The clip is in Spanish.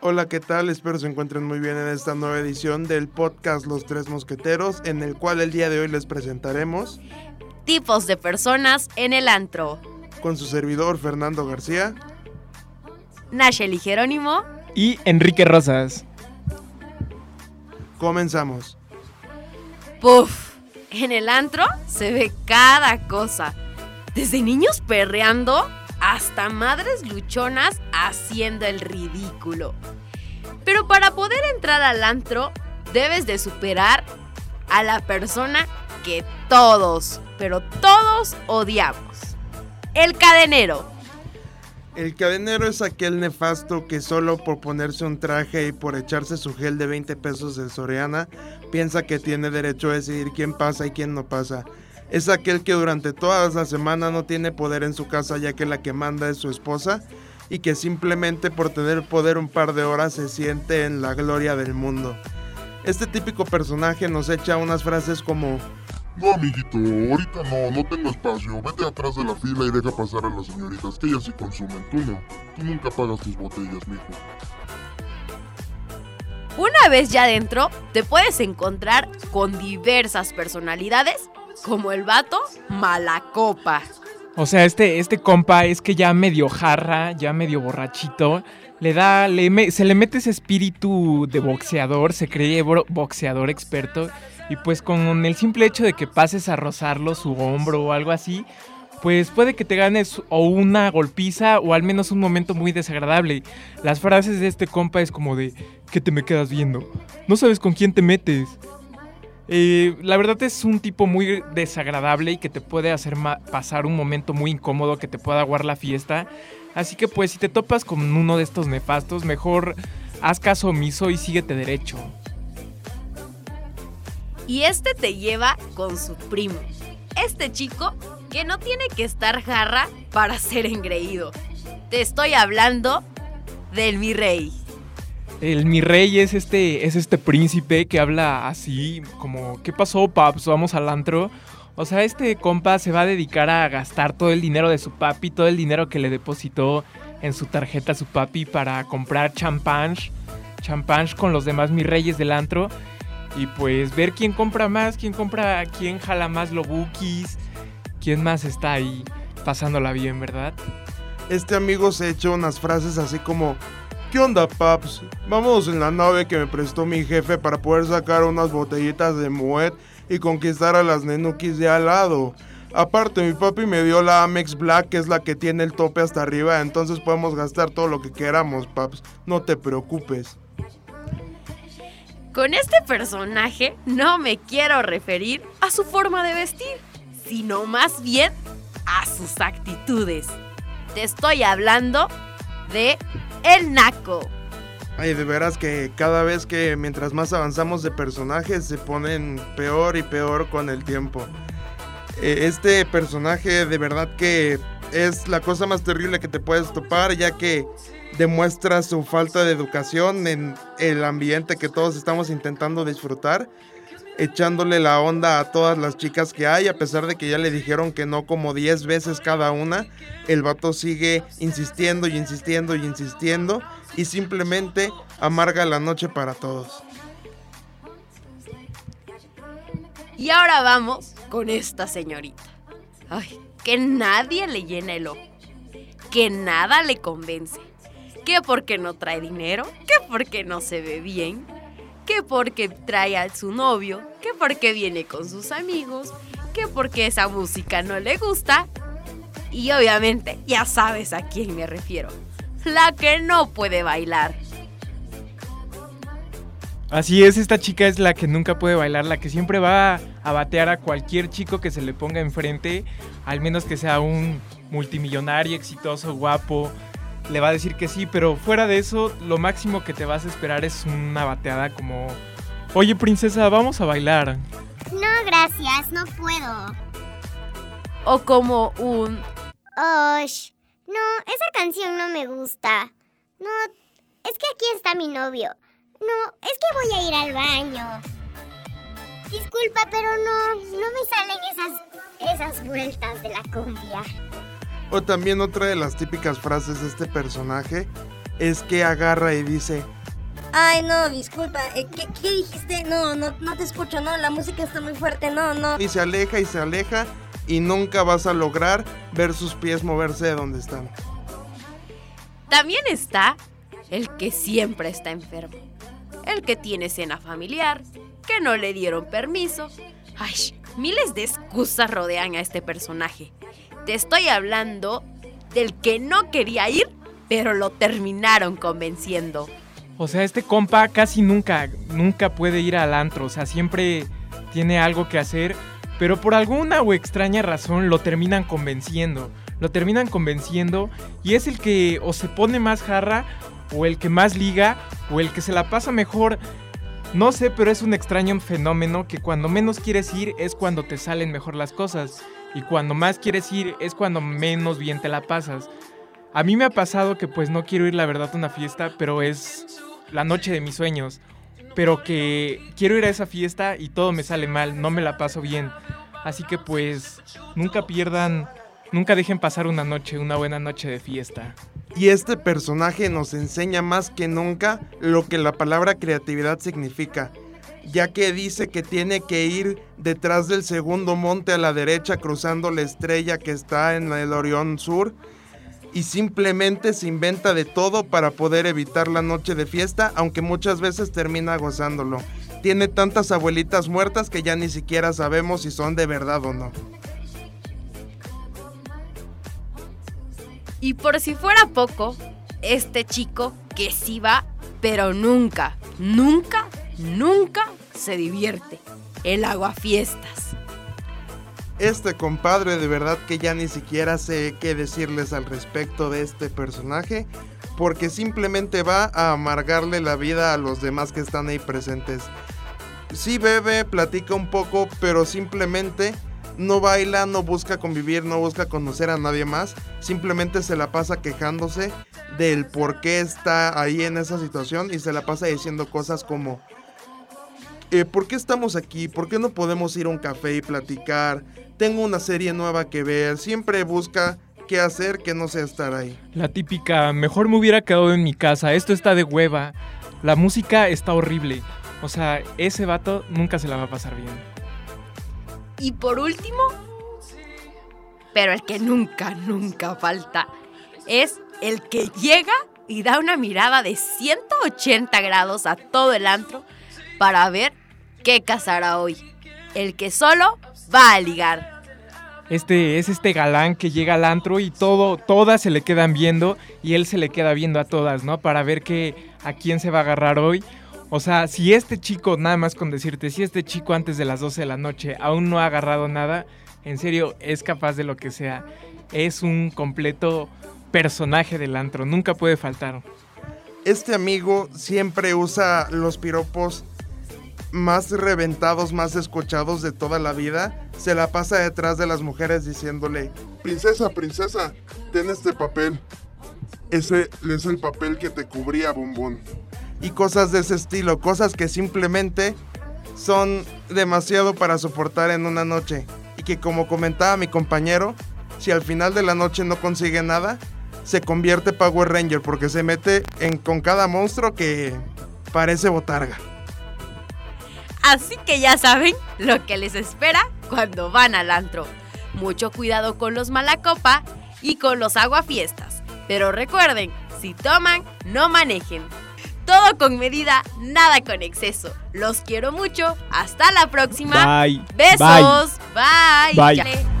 Hola, ¿qué tal? Espero se encuentren muy bien en esta nueva edición del podcast Los Tres Mosqueteros, en el cual el día de hoy les presentaremos Tipos de personas en el antro. con su servidor Fernando García. Nacheli Jerónimo. Y Enrique Rosas. Comenzamos. Puf. En el antro se ve cada cosa. Desde niños perreando hasta madres luchonas haciendo el ridículo. Pero para poder entrar al antro, debes de superar a la persona que todos, pero todos odiamos. El cadenero. El cadenero es aquel nefasto que solo por ponerse un traje y por echarse su gel de 20 pesos de Soriana, piensa que tiene derecho a decidir quién pasa y quién no pasa. Es aquel que durante toda la semana no tiene poder en su casa ya que la que manda es su esposa y que simplemente por tener poder un par de horas se siente en la gloria del mundo. Este típico personaje nos echa unas frases como No, amiguito, ahorita no, no tengo espacio. Vete atrás de la fila y deja pasar a las señoritas, que ellas sí consumen. Tú no. Tú nunca pagas tus botellas, mijo. Una vez ya dentro, te puedes encontrar con diversas personalidades, como el vato Malacopa. O sea, este, este compa es que ya medio jarra, ya medio borrachito. Le da, le me- se le mete ese espíritu de boxeador, se cree boxeador experto. Y pues con el simple hecho de que pases a rozarlo su hombro o algo así, pues puede que te ganes o una golpiza o al menos un momento muy desagradable. Las frases de este compa es como de, ¿qué te me quedas viendo? No sabes con quién te metes. Eh, la verdad es un tipo muy desagradable y que te puede hacer pasar un momento muy incómodo que te pueda aguar la fiesta. Así que pues si te topas con uno de estos nefastos, mejor haz caso omiso y síguete derecho. Y este te lleva con su primo. Este chico que no tiene que estar jarra para ser engreído. Te estoy hablando del mi rey. El mi rey es este, es este príncipe que habla así, como, ¿qué pasó, paps? Vamos al antro. O sea, este compa se va a dedicar a gastar todo el dinero de su papi, todo el dinero que le depositó en su tarjeta su papi para comprar champán, champán con los demás mis reyes del antro. Y pues ver quién compra más, quién compra, quién jala más lobukis, quién más está ahí pasándola bien, ¿verdad? Este amigo se echa unas frases así como ¿Qué onda, paps? Vamos en la nave que me prestó mi jefe para poder sacar unas botellitas de Moet y conquistar a las nenukis de al lado. Aparte, mi papi me dio la Amex Black, que es la que tiene el tope hasta arriba, entonces podemos gastar todo lo que queramos, paps. No te preocupes. Con este personaje no me quiero referir a su forma de vestir, sino más bien a sus actitudes. Te estoy hablando de el Naco. Ay, de veras que cada vez que mientras más avanzamos de personajes se ponen peor y peor con el tiempo. Eh, Este personaje de verdad que es la cosa más terrible que te puedes topar ya que demuestra su falta de educación en el ambiente que todos estamos intentando disfrutar, echándole la onda a todas las chicas que hay, a pesar de que ya le dijeron que no como 10 veces cada una, el vato sigue insistiendo y insistiendo y insistiendo y simplemente amarga la noche para todos. Y ahora vamos con esta señorita. Ay, que nadie le llena el ojo. Que nada le convence. Que porque no trae dinero, que porque no se ve bien, que porque trae a su novio, que porque viene con sus amigos, que porque esa música no le gusta. Y obviamente ya sabes a quién me refiero. La que no puede bailar. Así es, esta chica es la que nunca puede bailar, la que siempre va a batear a cualquier chico que se le ponga enfrente, al menos que sea un multimillonario, exitoso, guapo, le va a decir que sí, pero fuera de eso, lo máximo que te vas a esperar es una bateada como, oye princesa, vamos a bailar. No, gracias, no puedo. O como un Osh, no, esa canción no me gusta. No, es que aquí está mi novio. No, es que voy a ir al baño. Disculpa, pero no, no me salen esas, esas vueltas de la cumbia. O también otra de las típicas frases de este personaje es que agarra y dice, Ay, no, disculpa. eh, ¿qué, qué dijiste? No, no, no te escucho, no. La música está muy fuerte, no, no. y se aleja y se aleja y nunca vas a lograr ver sus pies moverse de donde están. También está el que siempre está enfermo. El que tiene cena familiar, que no le dieron permiso. Ay, miles de excusas rodean a este personaje. Te estoy hablando del que no quería ir, pero lo terminaron convenciendo. O sea, este compa casi nunca, nunca puede ir al antro. O sea, siempre tiene algo que hacer. Pero por alguna o extraña razón lo terminan convenciendo. Lo terminan convenciendo. Y es el que o se pone más jarra. O el que más liga. O el que se la pasa mejor. No sé, pero es un extraño fenómeno que cuando menos quieres ir es cuando te salen mejor las cosas. Y cuando más quieres ir es cuando menos bien te la pasas. A mí me ha pasado que pues no quiero ir la verdad a una fiesta, pero es la noche de mis sueños. Pero que quiero ir a esa fiesta y todo me sale mal, no me la paso bien. Así que pues nunca pierdan, nunca dejen pasar una noche, una buena noche de fiesta. Y este personaje nos enseña más que nunca lo que la palabra creatividad significa, ya que dice que tiene que ir detrás del segundo monte a la derecha cruzando la estrella que está en el Orión Sur y simplemente se inventa de todo para poder evitar la noche de fiesta, aunque muchas veces termina gozándolo. Tiene tantas abuelitas muertas que ya ni siquiera sabemos si son de verdad o no. Y por si fuera poco, este chico que sí va, pero nunca, nunca, nunca se divierte. El aguafiestas. Este compadre de verdad que ya ni siquiera sé qué decirles al respecto de este personaje, porque simplemente va a amargarle la vida a los demás que están ahí presentes. Sí bebe, platica un poco, pero simplemente no baila, no busca convivir, no busca conocer a nadie más, simplemente se la pasa quejándose del por qué está ahí en esa situación y se la pasa diciendo cosas como, eh, ¿por qué estamos aquí? ¿Por qué no podemos ir a un café y platicar? Tengo una serie nueva que ver, siempre busca qué hacer que no sea estar ahí. La típica, mejor me hubiera quedado en mi casa, esto está de hueva, la música está horrible. O sea, ese vato nunca se la va a pasar bien. Y por último, pero el que nunca, nunca falta, es el que llega y da una mirada de 180 grados a todo el antro para ver qué casará hoy. El que solo va a ligar. Este es este galán que llega al antro y todo, todas se le quedan viendo y él se le queda viendo a todas, ¿no? Para ver que, a quién se va a agarrar hoy. O sea, si este chico, nada más con decirte, si este chico antes de las 12 de la noche aún no ha agarrado nada, en serio, es capaz de lo que sea. Es un completo personaje del antro, nunca puede faltar. Este amigo siempre usa los piropos más reventados, más escuchados de toda la vida. Se la pasa detrás de las mujeres diciéndole, Princesa, princesa, ten este papel. Ese es el papel que te cubría, bombón. y cosas de ese estilo, cosas que simplemente son demasiado para soportar en una noche. Y que como comentaba mi compañero, si al final de la noche no consigue nada, se convierte Power Ranger porque se mete en, con cada monstruo que parece botarga. Así que ya saben lo que les espera cuando van al antro. Mucho cuidado con los malacopa y con los aguafiestas. Pero recuerden, si toman, no manejen. Todo con medida, nada con exceso. Los quiero mucho. Hasta la próxima. Bye. Besos. Bye. Bye. Chale.